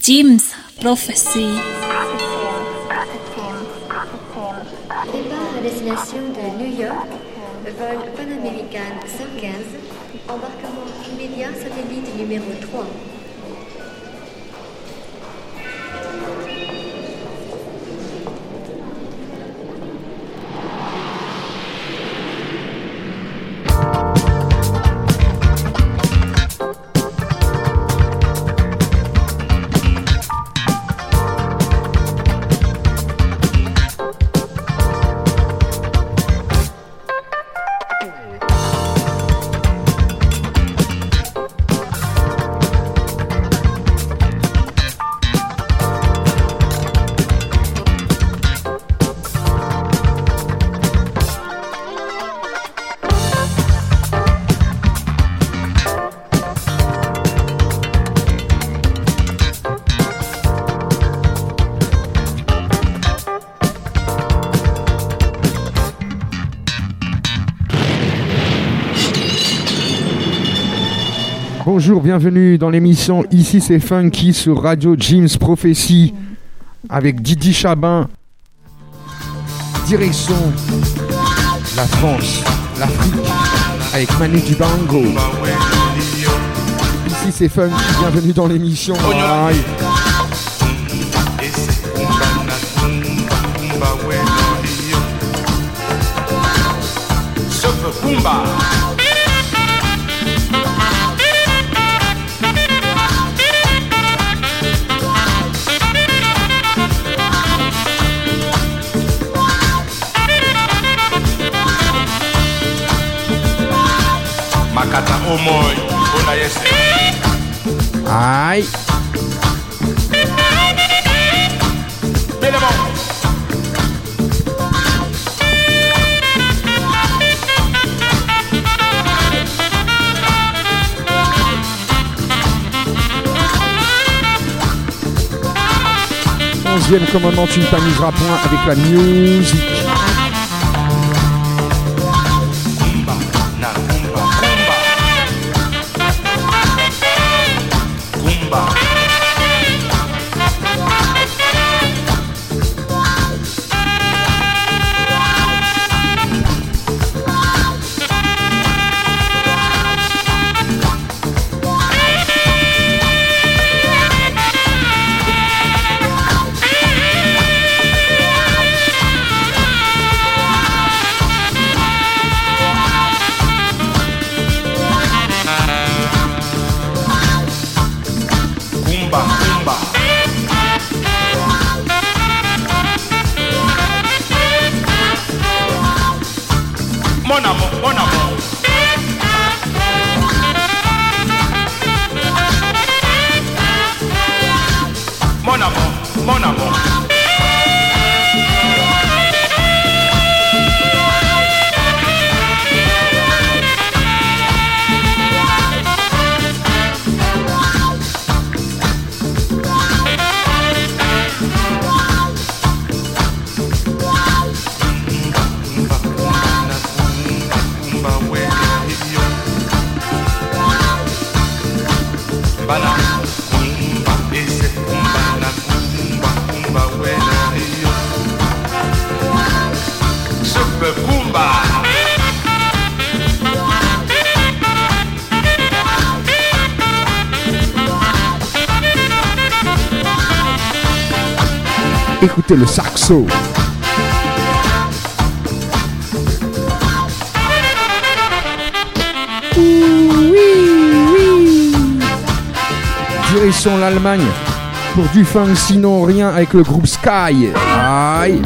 Jim's Prophecy. Départ à destination de New York, vol Pan American 115, embarquement immédiat satellite numéro 3. Bonjour, bienvenue dans l'émission Ici c'est Funky sur Radio James Prophecy avec Didi Chabin. Direction la France, l'Afrique avec Manu Dubango. Ici c'est Funky, bienvenue dans l'émission. Aïe. Yese. Onzième commandement, tu ne t'amuseras point avec la musique. Écoutez le saxo. Direction l'Allemagne pour du funk, sinon rien avec le groupe Sky. Aïe.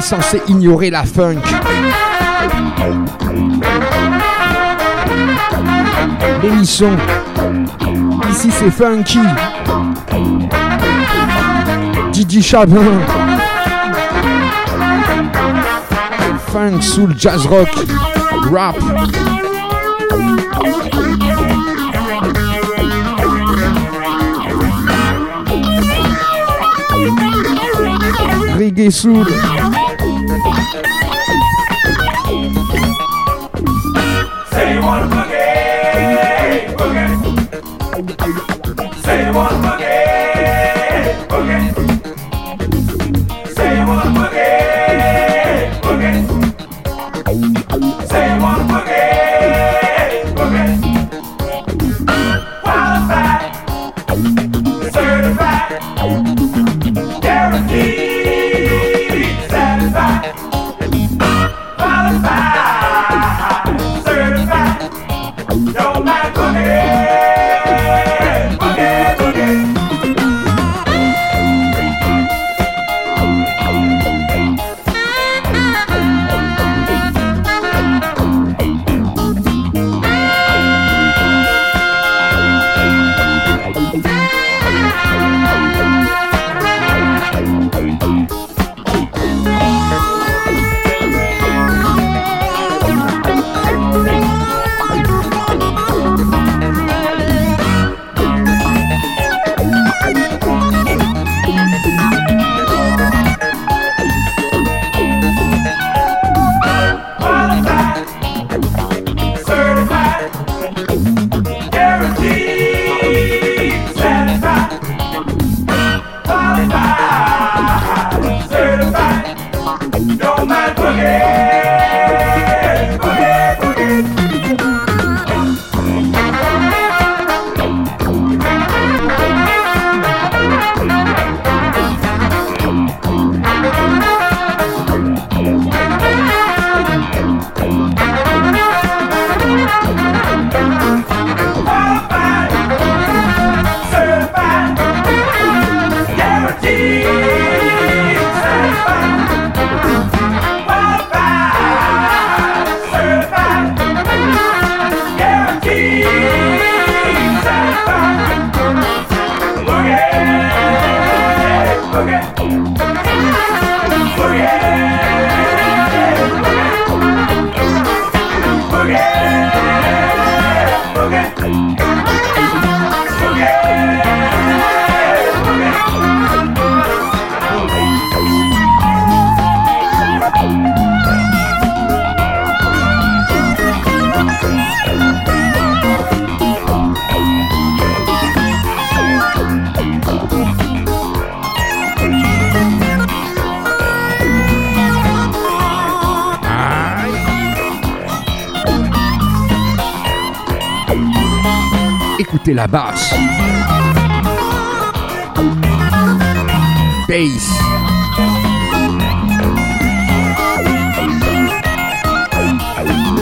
censé ignorer la funk. Bénisson, ici c'est funky. Didi Chabin. Funk, soul, jazz rock, rap. reggae soul. écouter la basse. Bass.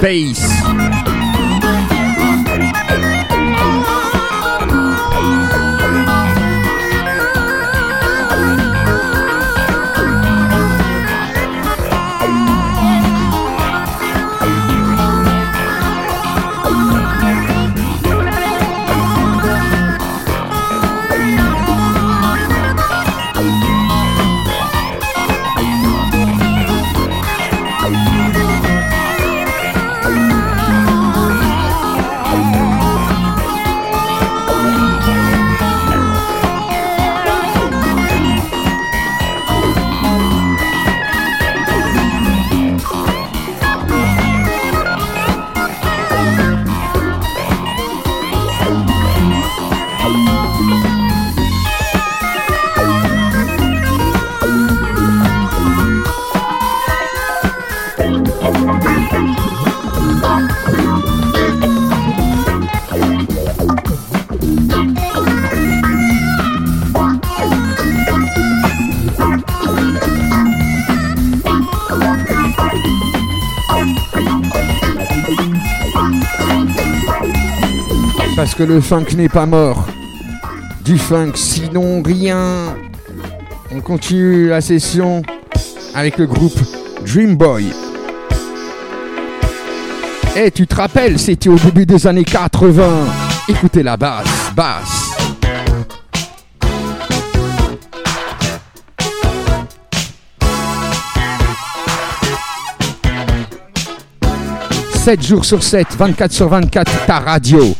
Bass. le funk n'est pas mort. Du funk, sinon rien. On continue la session avec le groupe Dream Boy. Eh, tu te rappelles, c'était au début des années 80. Écoutez la basse, basse. Sept jours sur 7, 24 sur 24, ta radio.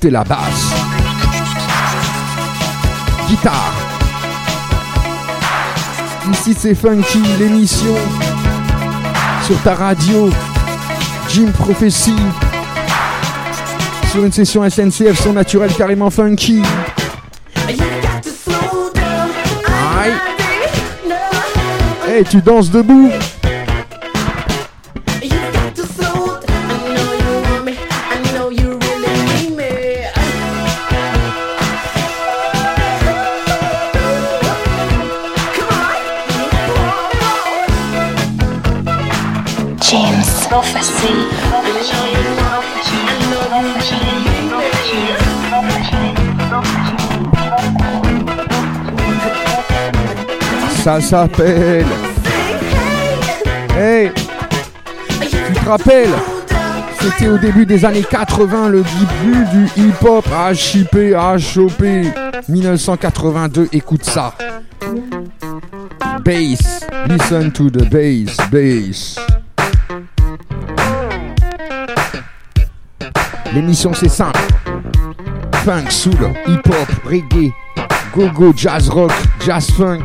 écouter la basse. Guitare. Ici c'est Funky, l'émission sur ta radio, Jim Prophecy, sur une session SNCF son naturel carrément funky. Hey, tu danses debout. ça s'appelle. Hey Tu te rappelles? C'était au début des années 80, le début du hip-hop à chipper, à choper. 1982, écoute ça. Bass, listen to the bass, bass. L'émission c'est simple. Funk, soul, hip-hop, reggae, go-go, jazz rock, jazz funk.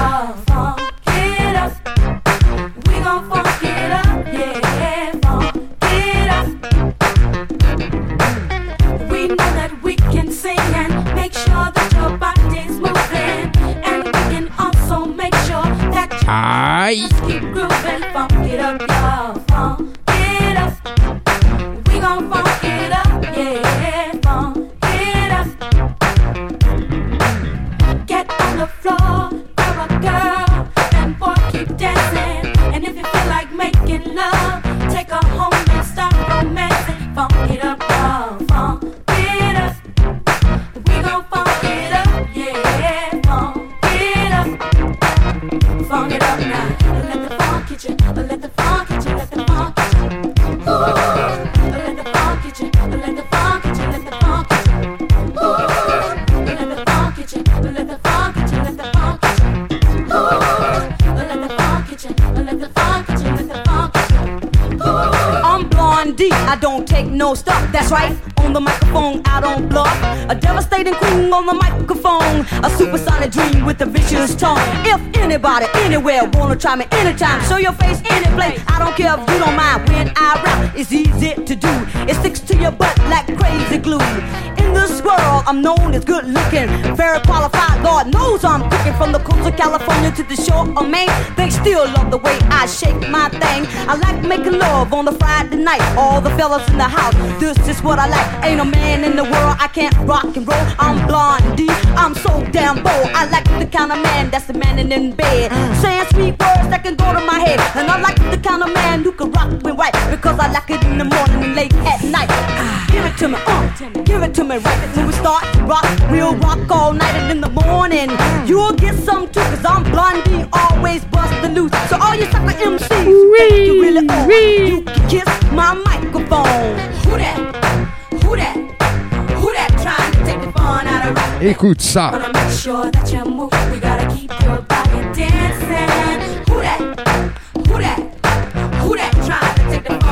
Right. On the microphone, I don't bluff. A devastating queen on the microphone. A supersonic dream with a vicious tongue. If anybody, anywhere, wanna try me anytime, show your face any place. I don't care if you don't mind when I rap. It's easy to do. It sticks to your butt like crazy glue. In this world, I'm known as good looking, very qualified. Lord knows I'm cooking from the of California to the shore of oh, Maine. They still love the way I shake my thing. I like making love on the Friday night. All the fellas in the house, this is what I like. Ain't a man in the world I can't rock and roll. I'm blondie, I'm so damn bold. I like the kind of man that's the man in bed, saying sweet words that can go to my head. And I like the kind of man who can rock me right because I like it in the morning and late at night. Ah. Give it to me, uh, give it to me right when we start to rock. We'll rock all night and in the morning. You'll get some too, cause I'm blondie, always bust the loose. So all you sucker MCs, you really on, you can kiss my microphone. Who that? Who that? Who that trying to take the fun out of rap? Écoute ça. Wanna make sure that you move. We gotta keep your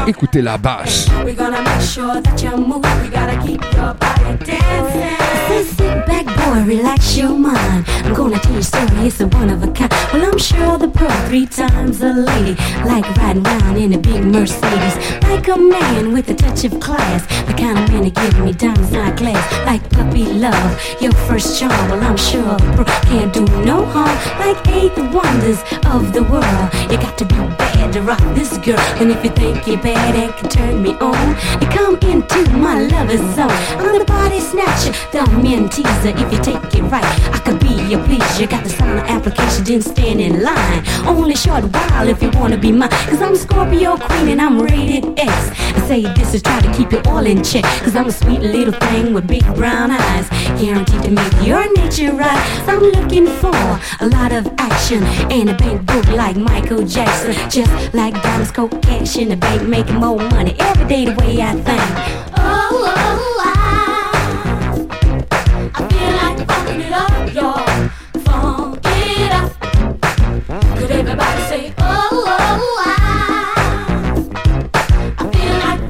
Écoutez la basse. We're gonna make sure that you move. We gotta keep your body dancing. Say sit back, boy, relax your mind. I'm gonna tell you story, it's a one of a kind. Well, I'm sure the pro three times a lady, like riding round in a big Mercedes, like a man with a touch of class, the kind of man that give me diamonds not glass, like puppy love, your first charm. Well, I'm sure pro can't do no harm, like eight wonders of the world. You got to be bad to rock this girl, and if you think you're bad and can turn me on, you come into my lover's zone. I'm the body snatcher, the men teaser. If you take it right, I could be your pleasure. Got the sign of application, didn't stand in line. Only short while if you wanna be mine. Cause I'm Scorpio queen and I'm rated X. I say this is try to keep it all in check. Cause I'm a sweet little thing with big brown eyes. Guaranteed to make your nature right. So I'm looking for a lot of action and a bank book like Michael Jackson. Just like diamonds, coke, cash in the bank, making more money every day the way I think. Oh, oh, oh I, I feel like it up, y'all. Funk it up. Could everybody say, oh, oh, oh I, I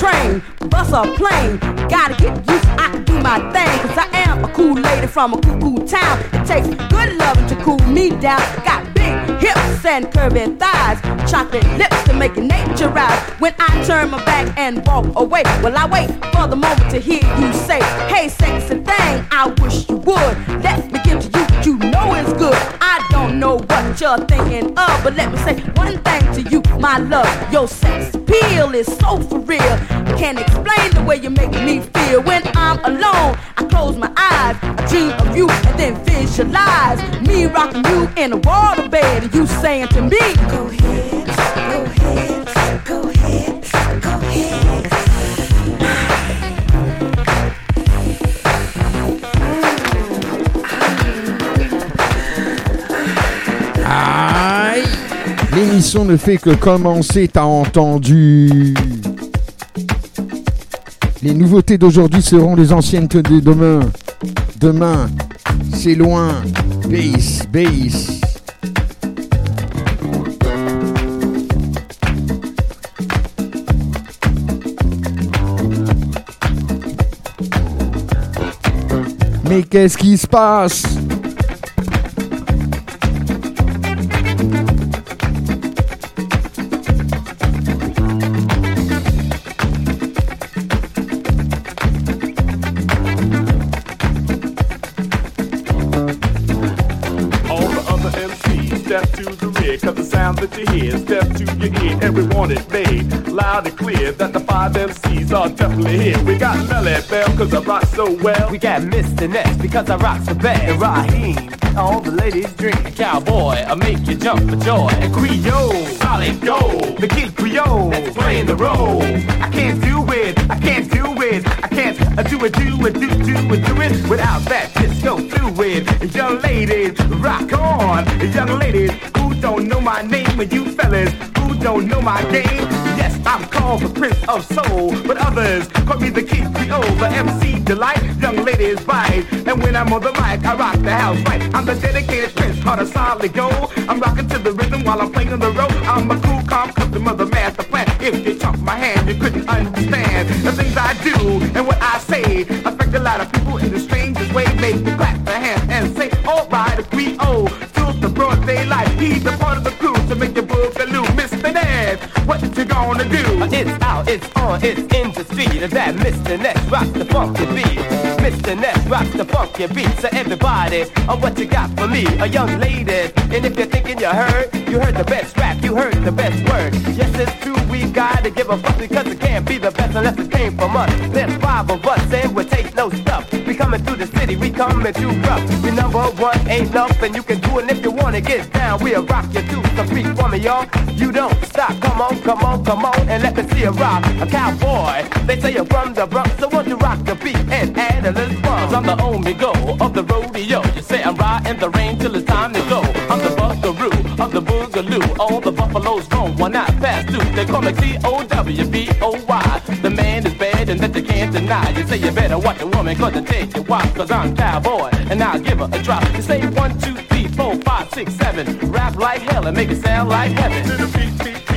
train, bus or plane. Gotta get used, I my thing. Cause I am a cool lady from a cool town. It takes good loving to cool me down. Got big hips and curvy thighs. Chocolate lips to make a nature rise. When I turn my back and walk away, well, I wait for the moment to hear you say, Hey, sexy thing, I wish you would. Let me give to you what you is good. I don't know what you're thinking of, but let me say one thing to you, my love. Your sex appeal is so for real. I can't explain the way you make me feel. When I'm alone, I close my eyes, I dream of you, and then visualize me rocking you in a water bed, and you saying to me, go ahead, go ahead, Aïe L'émission ne fait que commencer, t'as entendu Les nouveautés d'aujourd'hui seront les anciennetés de demain. Demain, c'est loin. Bass, bass. Mais qu'est-ce qui se passe? Cause the sound that you hear step to your ear. Everyone is made loud and clear that the five MCs are definitely here. We got Melly Bell, cause I rock so well. We got Mr. Ness because I rock so bad. And Raheem, all the ladies drink. And Cowboy, I make you jump for joy. And Creole, solid gold. The kid Creole, that's playing the role. I can't do it, I can't do it, I can't uh, do it, do it, do, do it, do it without that disco fluid. Young ladies, rock on. Young ladies don't know my name, and you fellas who don't know my game. Yes, I'm called the Prince of Soul, but others call me the King Creole, the MC delight. Young ladies bite, and when I'm on the mic, I rock the house right. I'm the dedicated Prince, called a solid gold. I'm rocking to the rhythm while I'm playing on the road. I'm a cool, calm customer, the master plan. If you chunk my hand, you couldn't understand the things I do and what I say. Affect a lot of people in the strangest way. Make me clap their hands and say, all right, if we owe broad daylight. He's a part of the crew to make. What you gonna do? It's out, it's on, it's in the street. And that Mr. Ness rocks the funky beat. Mr. Ness rocks the funky beat. So everybody, uh, what you got for me? A young lady. And if you're thinking you heard, you heard the best rap, you heard the best word. Yes, it's true, we gotta give a fuck because it can't be the best unless it came from us. There's five of us and we take no stuff. We coming through the city, we coming through rough. We number one, ain't nothing you can do. And if you wanna get down, we'll rock you through some beat for me, y'all. You don't stop, come on, come on, come on, and let me see you rock. A cowboy, they say you're from the Bronx, so won't you rock the beat and add a little fun? I'm the only of the rodeo. You say I'm riding the rain till it's time to go. I'm the buckaroo of the boogaloo. All the buffaloes roam one not pass through. They call me C-O-W-B-O-Y. The man is bad and that you can't deny. You say you better watch a woman cause I take your wife. Cause I'm cowboy and I'll give her a drop. You say one, two, three, four, five, six, seven. Rap like hell and make it sound like heaven. To the beat, beat,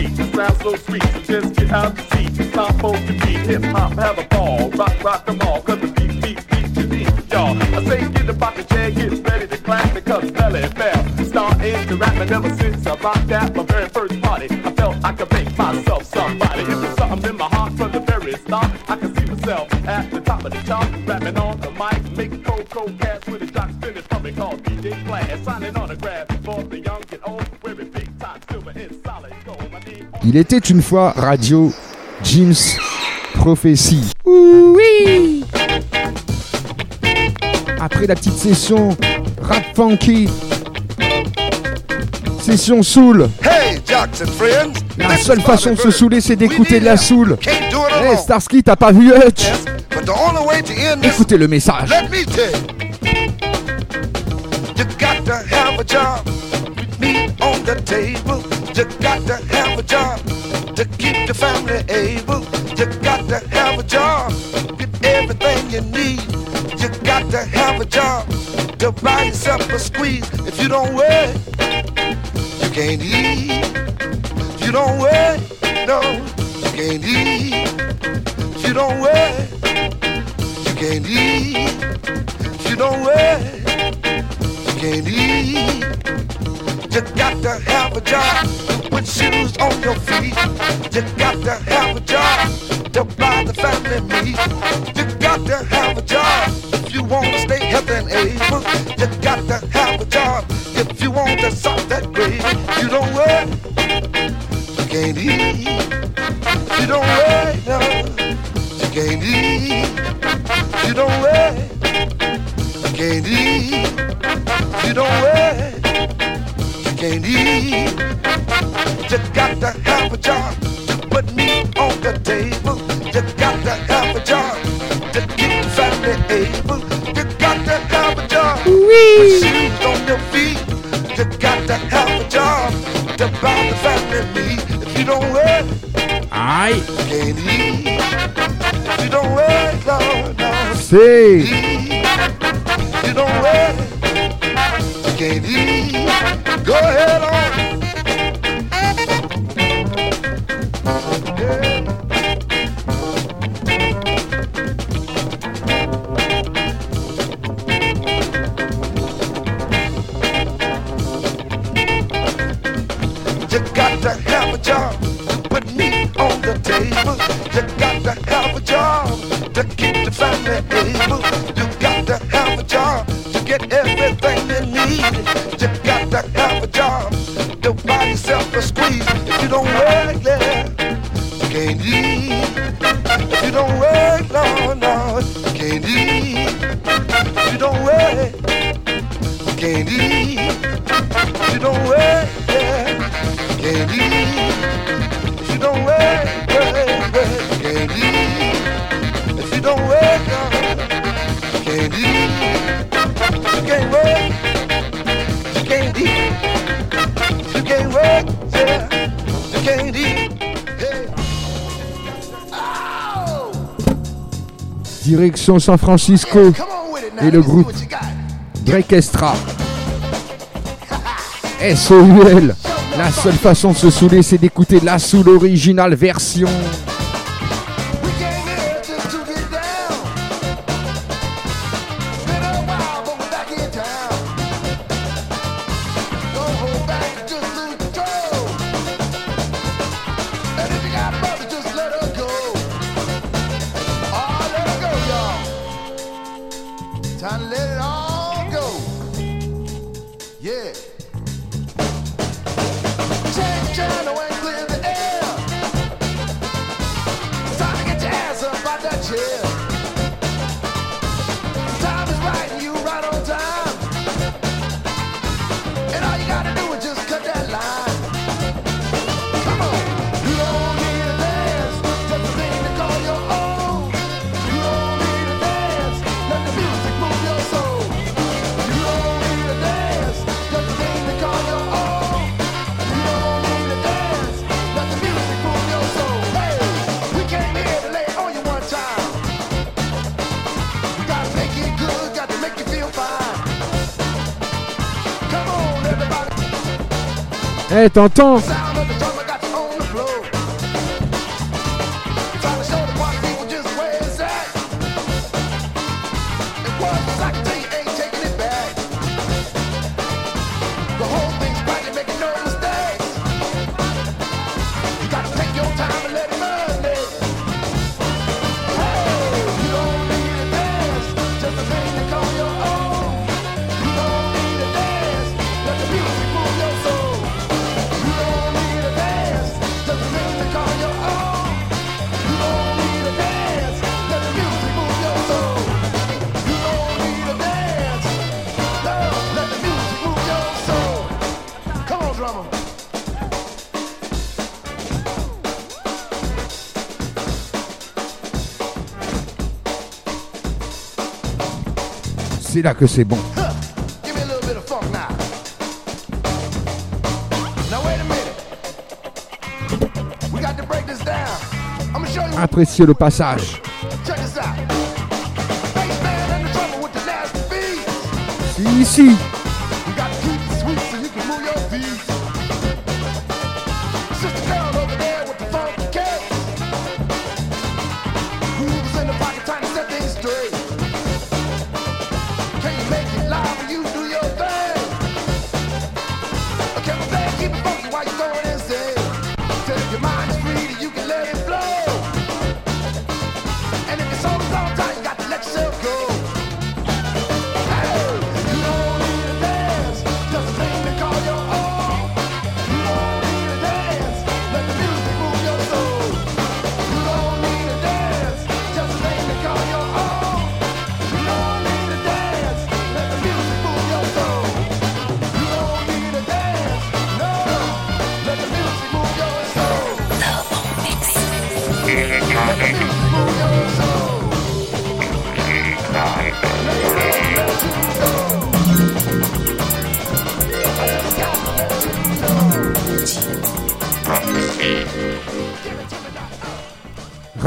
sounds so sweet. Just get out the seat. stop supposed to hip hop, have a ball, rock, rock them all. Cause the beat, beat, beat, you need, y'all. I say get the chair, get ready to clap because belly fell. Starting to rap and ever since I rocked at my very first party, I felt I could make myself somebody. It was something in my heart from the very start. I could see myself at the top of the chart, rapping on the mic, making cold, cold cash with a jock spinning from me called DJ Flash. Signing autographs for the Il était une fois Radio Jim's Prophecy. Oui Après la petite session rap funky, session soul. Hey, Jocks and friends. La seule façon de se saouler, c'est d'écouter de la soul. Hey. Starsky, t'as pas vu Hutch? Écoutez le message. let me tell you. You got to have a job. With meat on the table. You got to have a job to keep your family able. You got to have a job. Get everything you need. You got to have a job to buy yourself a squeeze. If you don't work, you can't eat. If you don't work, no, you can't eat. If you don't work, you can't eat. If you don't work, you can't eat. You got to have a job put shoes on your feet. You got to have a job to buy the family meat. You got to have a job if you want to stay healthy and able. You got to have a job if you want to solve that grave. You don't work, you can't eat. You don't work, no, you can't eat. You don't work, you can't eat. You don't work, can't eat. You got to have a job to put me on the table. You got to have a job to keep the family able. You got to have a job with shoes on your feet. You got to have a job to buy the family meat. If you don't work, I can't eat. If you don't work, no, no. C'est eat. You don't work, you can't. Go ahead on. stuck out direction San Francisco et le groupe Drake Estra. SOUL, la seule façon de se saouler, c'est d'écouter la soul originale version. T'entends. c'est là que c'est bon. Appréciez le passage. Si, si.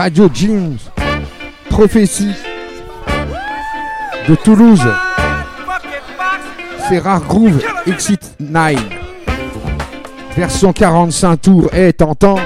Radio Jeans, Prophétie de Toulouse, Ferrar Groove, Exit 9, version 45 tours, et hey, t'entends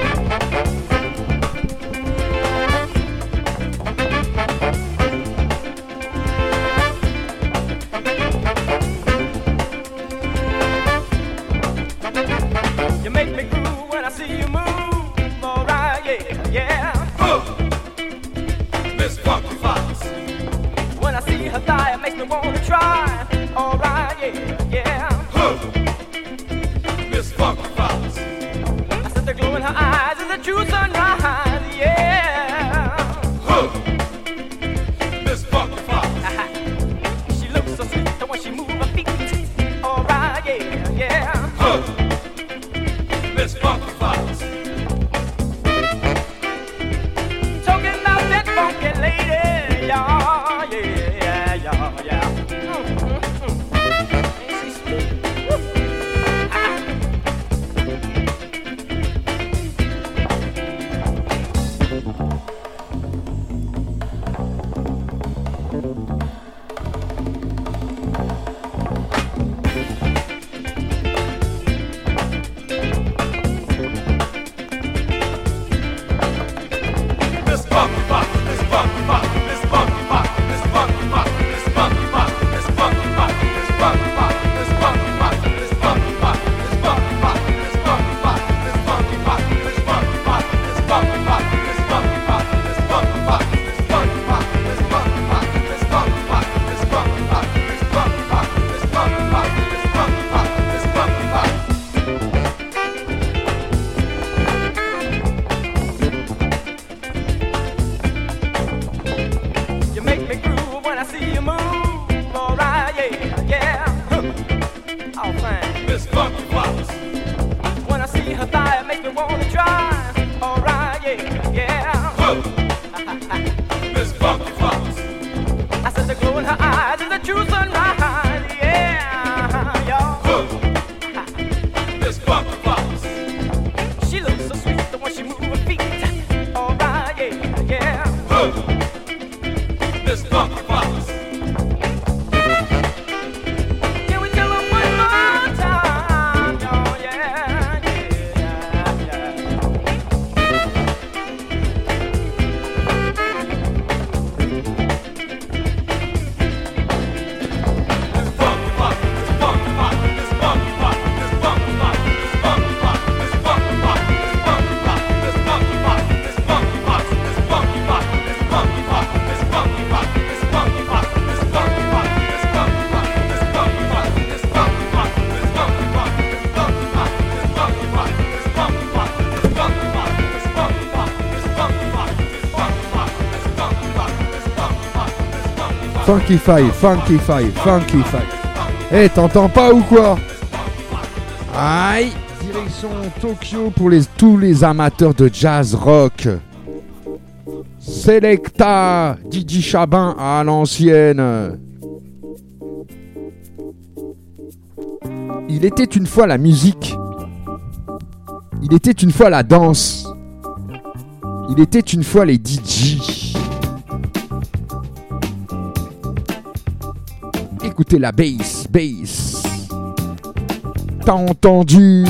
choose on life. Funky Five, Funky Five, Funky Eh, t'entends pas ou quoi? Aïe Direction Tokyo pour tous les amateurs de jazz rock. Selecta, Didi Chabin à l'ancienne. Il était une fois la musique. Il était une fois la danse. Il était une fois les DJ. écouter la bass, bass. T'as entendu?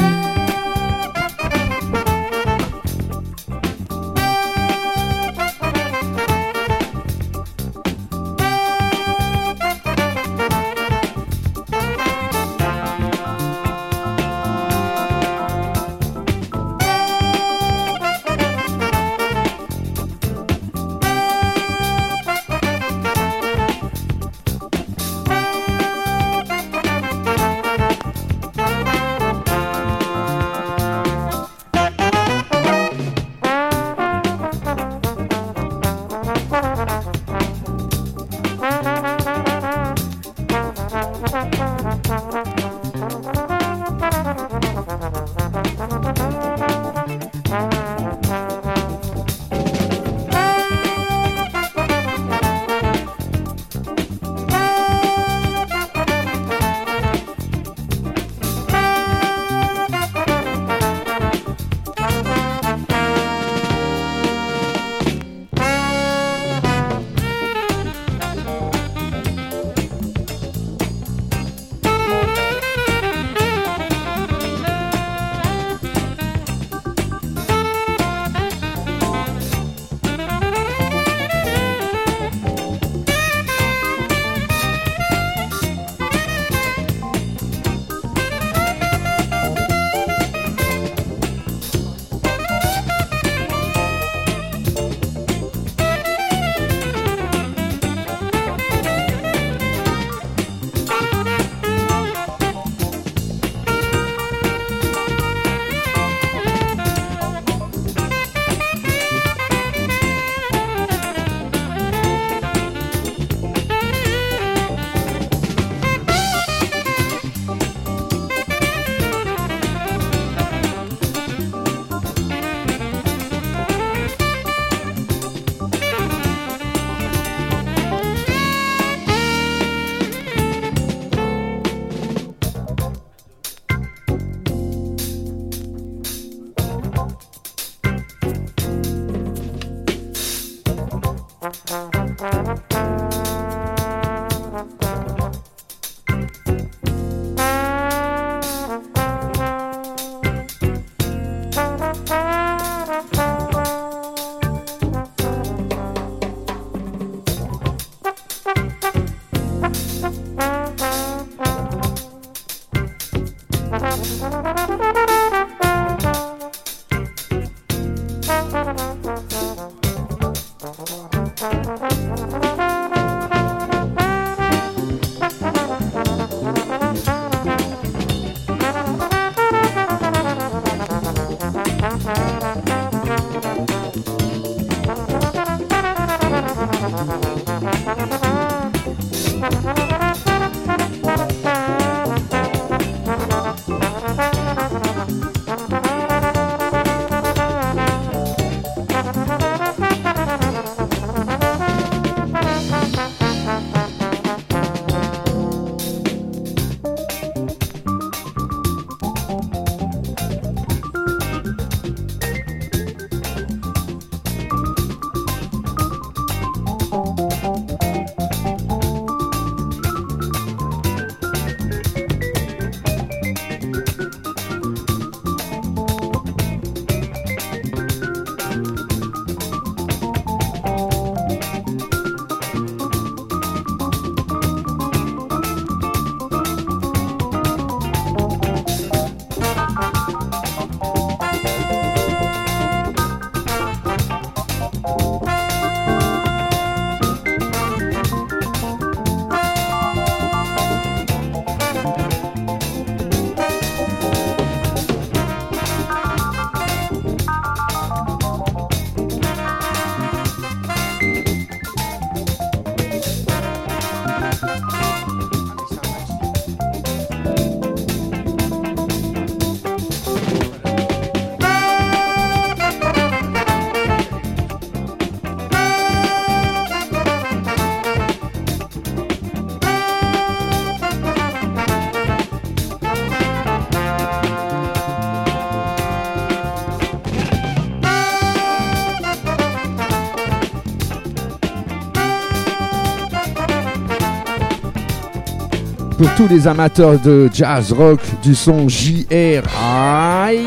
Tous les amateurs de jazz rock du son JR. Aïe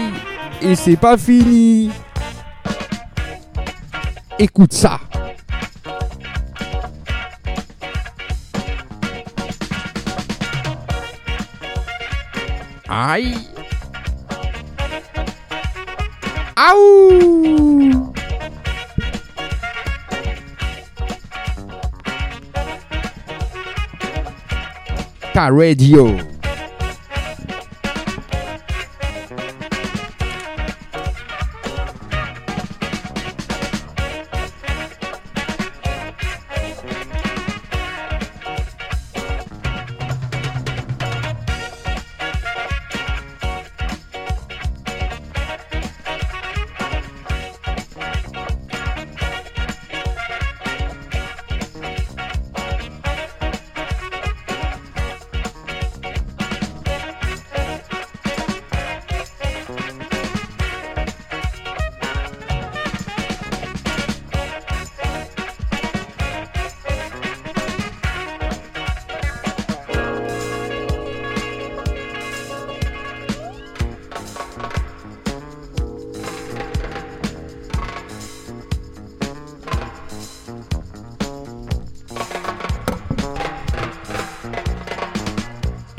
Et c'est pas fini. Écoute ça. Aïe Radio.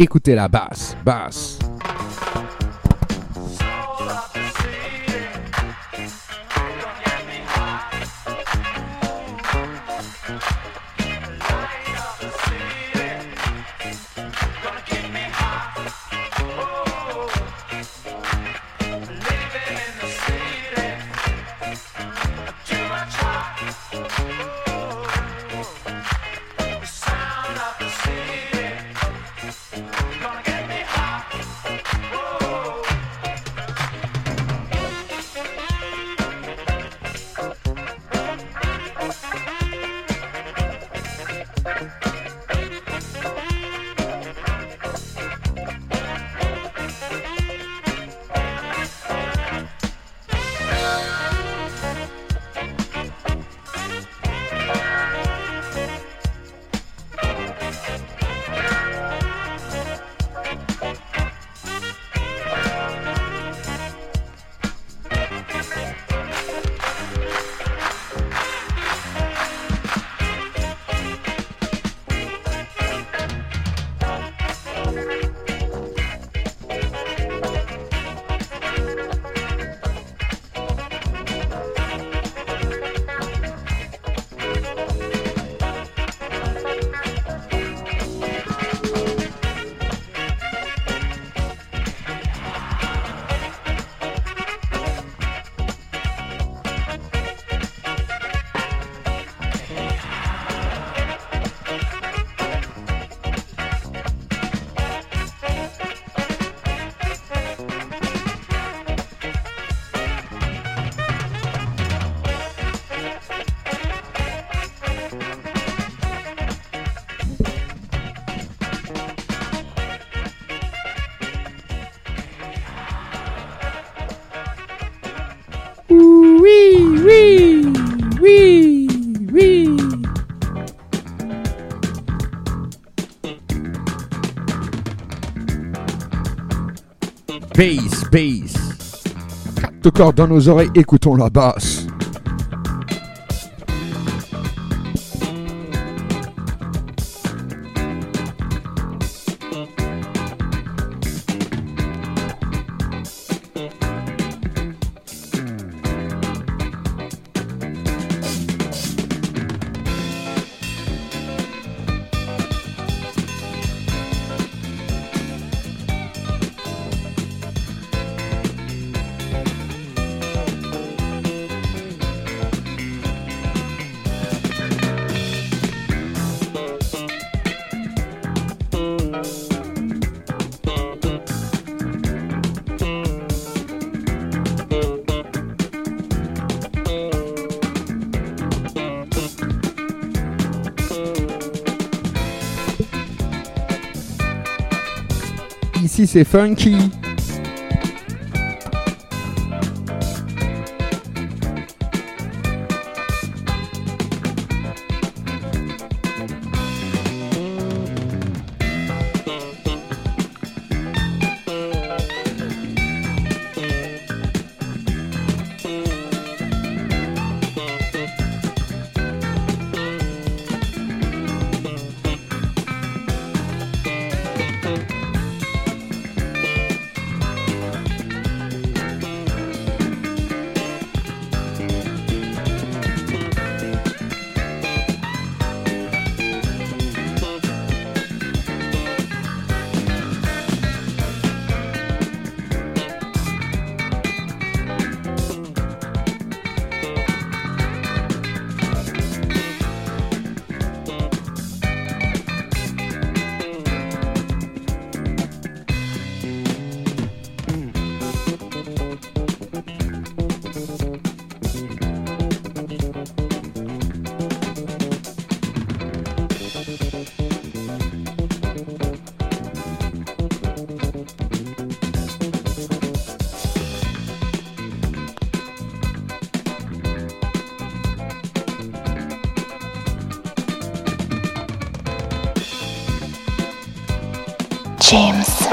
Écoutez la basse, basse. Bass, bass. Quatre cordes dans nos oreilles, écoutons la basse. C'est funky.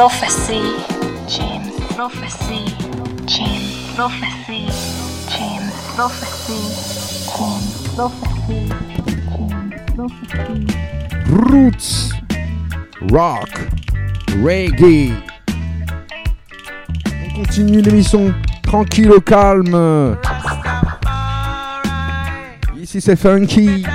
prophecy, James, prophecy, James, prophecy, James, prophecy, James, prophecy, James, prophecy. Roots, rock, reggae. On continue l'émission tranquille au calme. Ici c'est funky.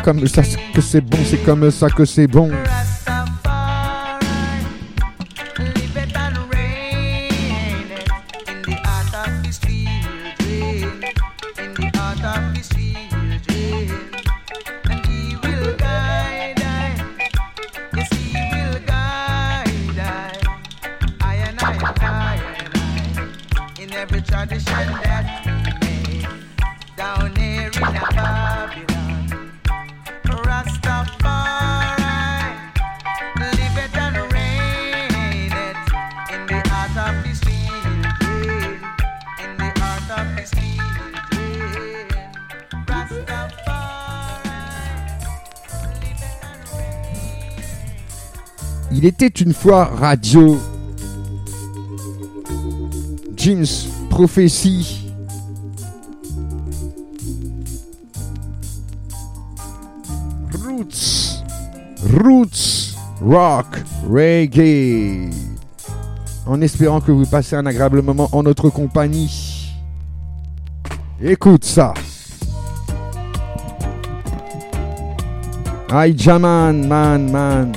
C'est comme ça que c'est bon, c'est comme ça que c'est bon. C'était une fois radio. Jeans, prophétie. Roots, roots, rock, reggae. En espérant que vous passez un agréable moment en notre compagnie. Écoute ça. Aïe, Jaman, man, man.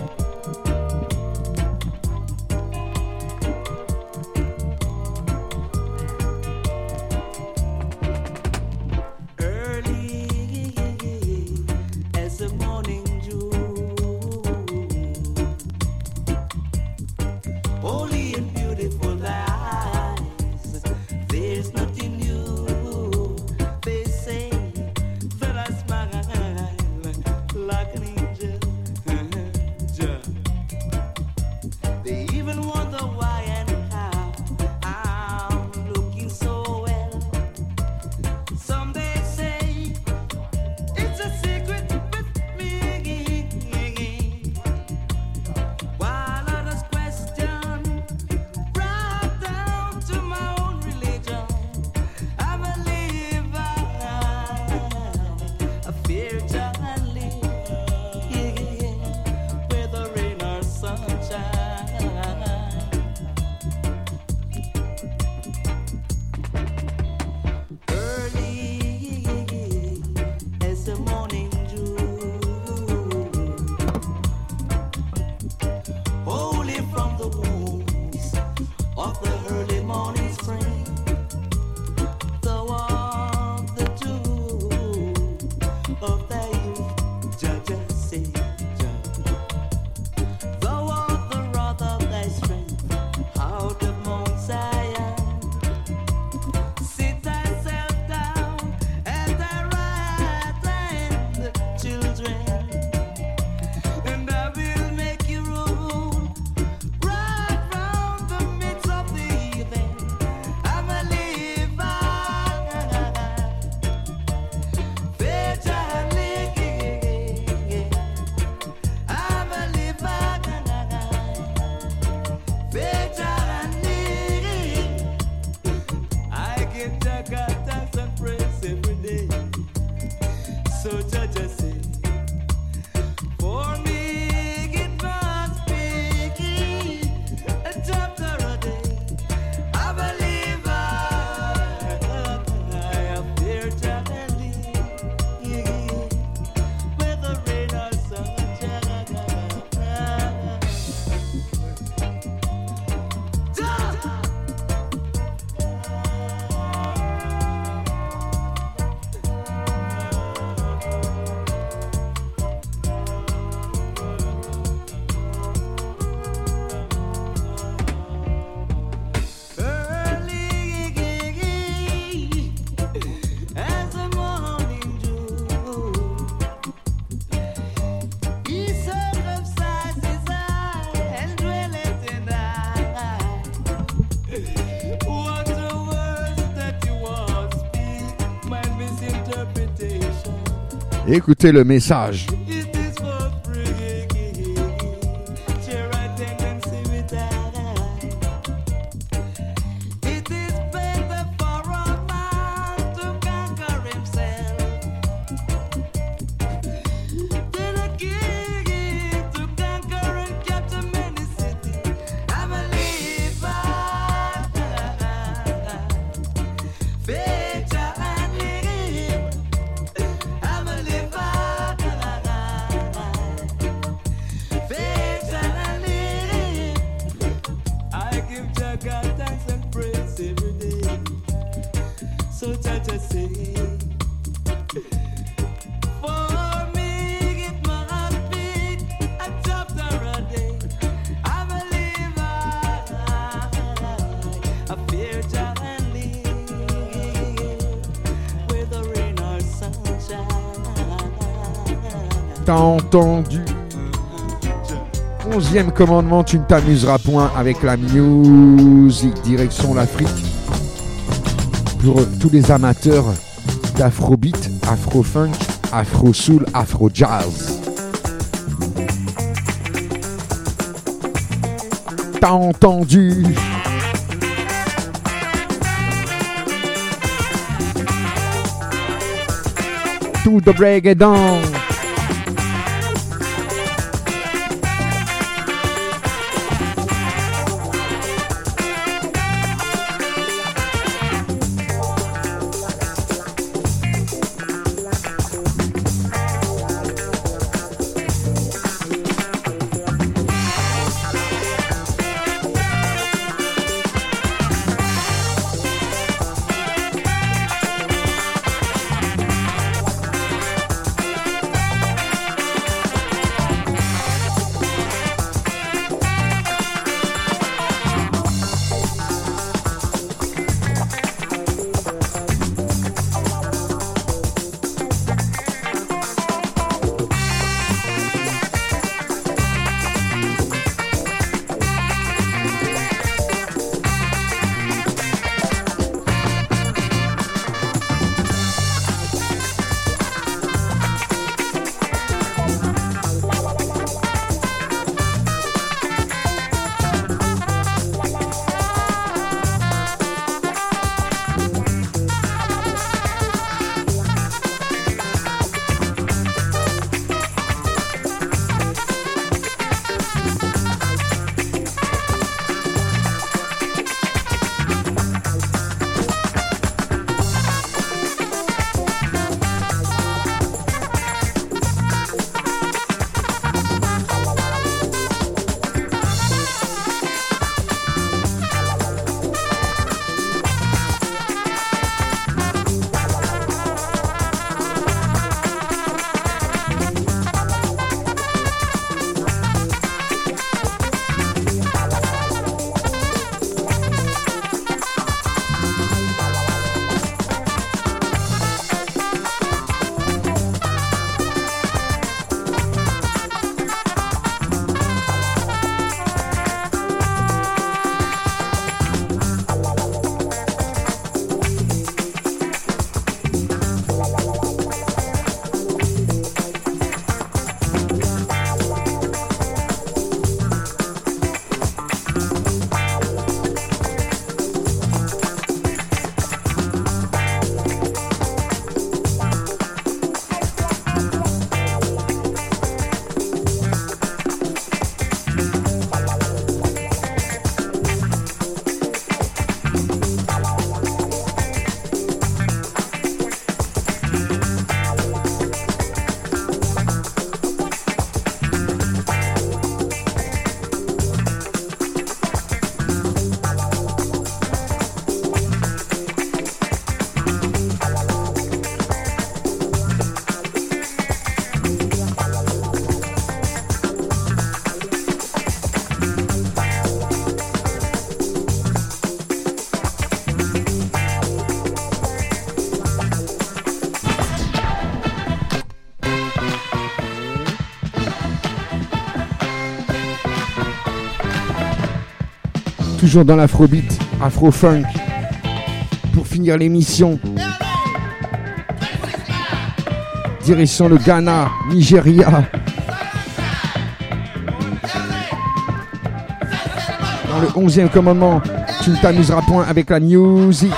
écoutez le message. t'as entendu. Onzième commandement, tu ne t'amuseras point avec la musique. Direction l'Afrique. Pour tous les amateurs d'afrobeat, afro-funk, afro-soul, afro-jazz. T'as entendu Tout de break est dans. Dans l'afrobeat, afro-funk. Pour finir l'émission. Direction le Ghana, Nigeria. Dans le 11e commandement, tu ne t'amuseras point avec la musique.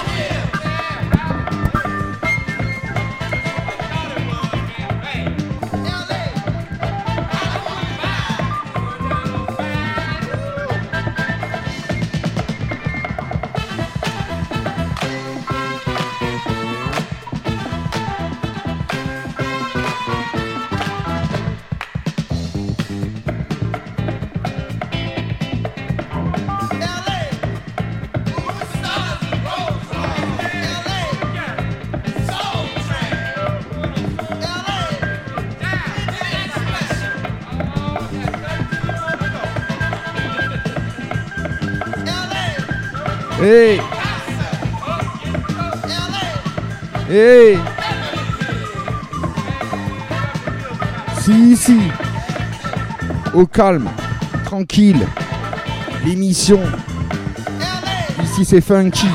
Calme, tranquille. L'émission. Ici c'est funky.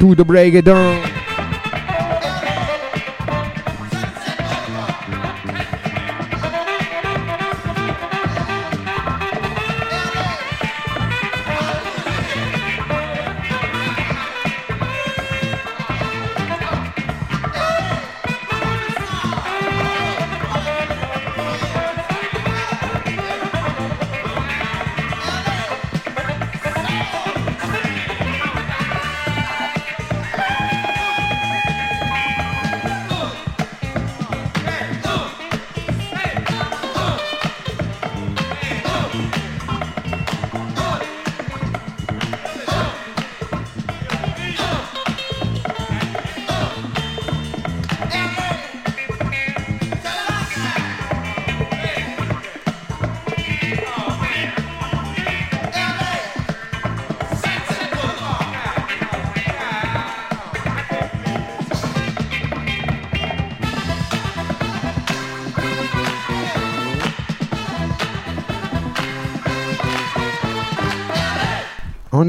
To the break it down.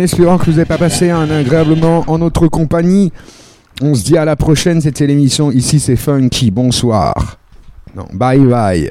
Espérant que vous n'avez pas passé un agréable moment en notre compagnie. On se dit à la prochaine, c'était l'émission Ici c'est Funky. Bonsoir. Bye bye.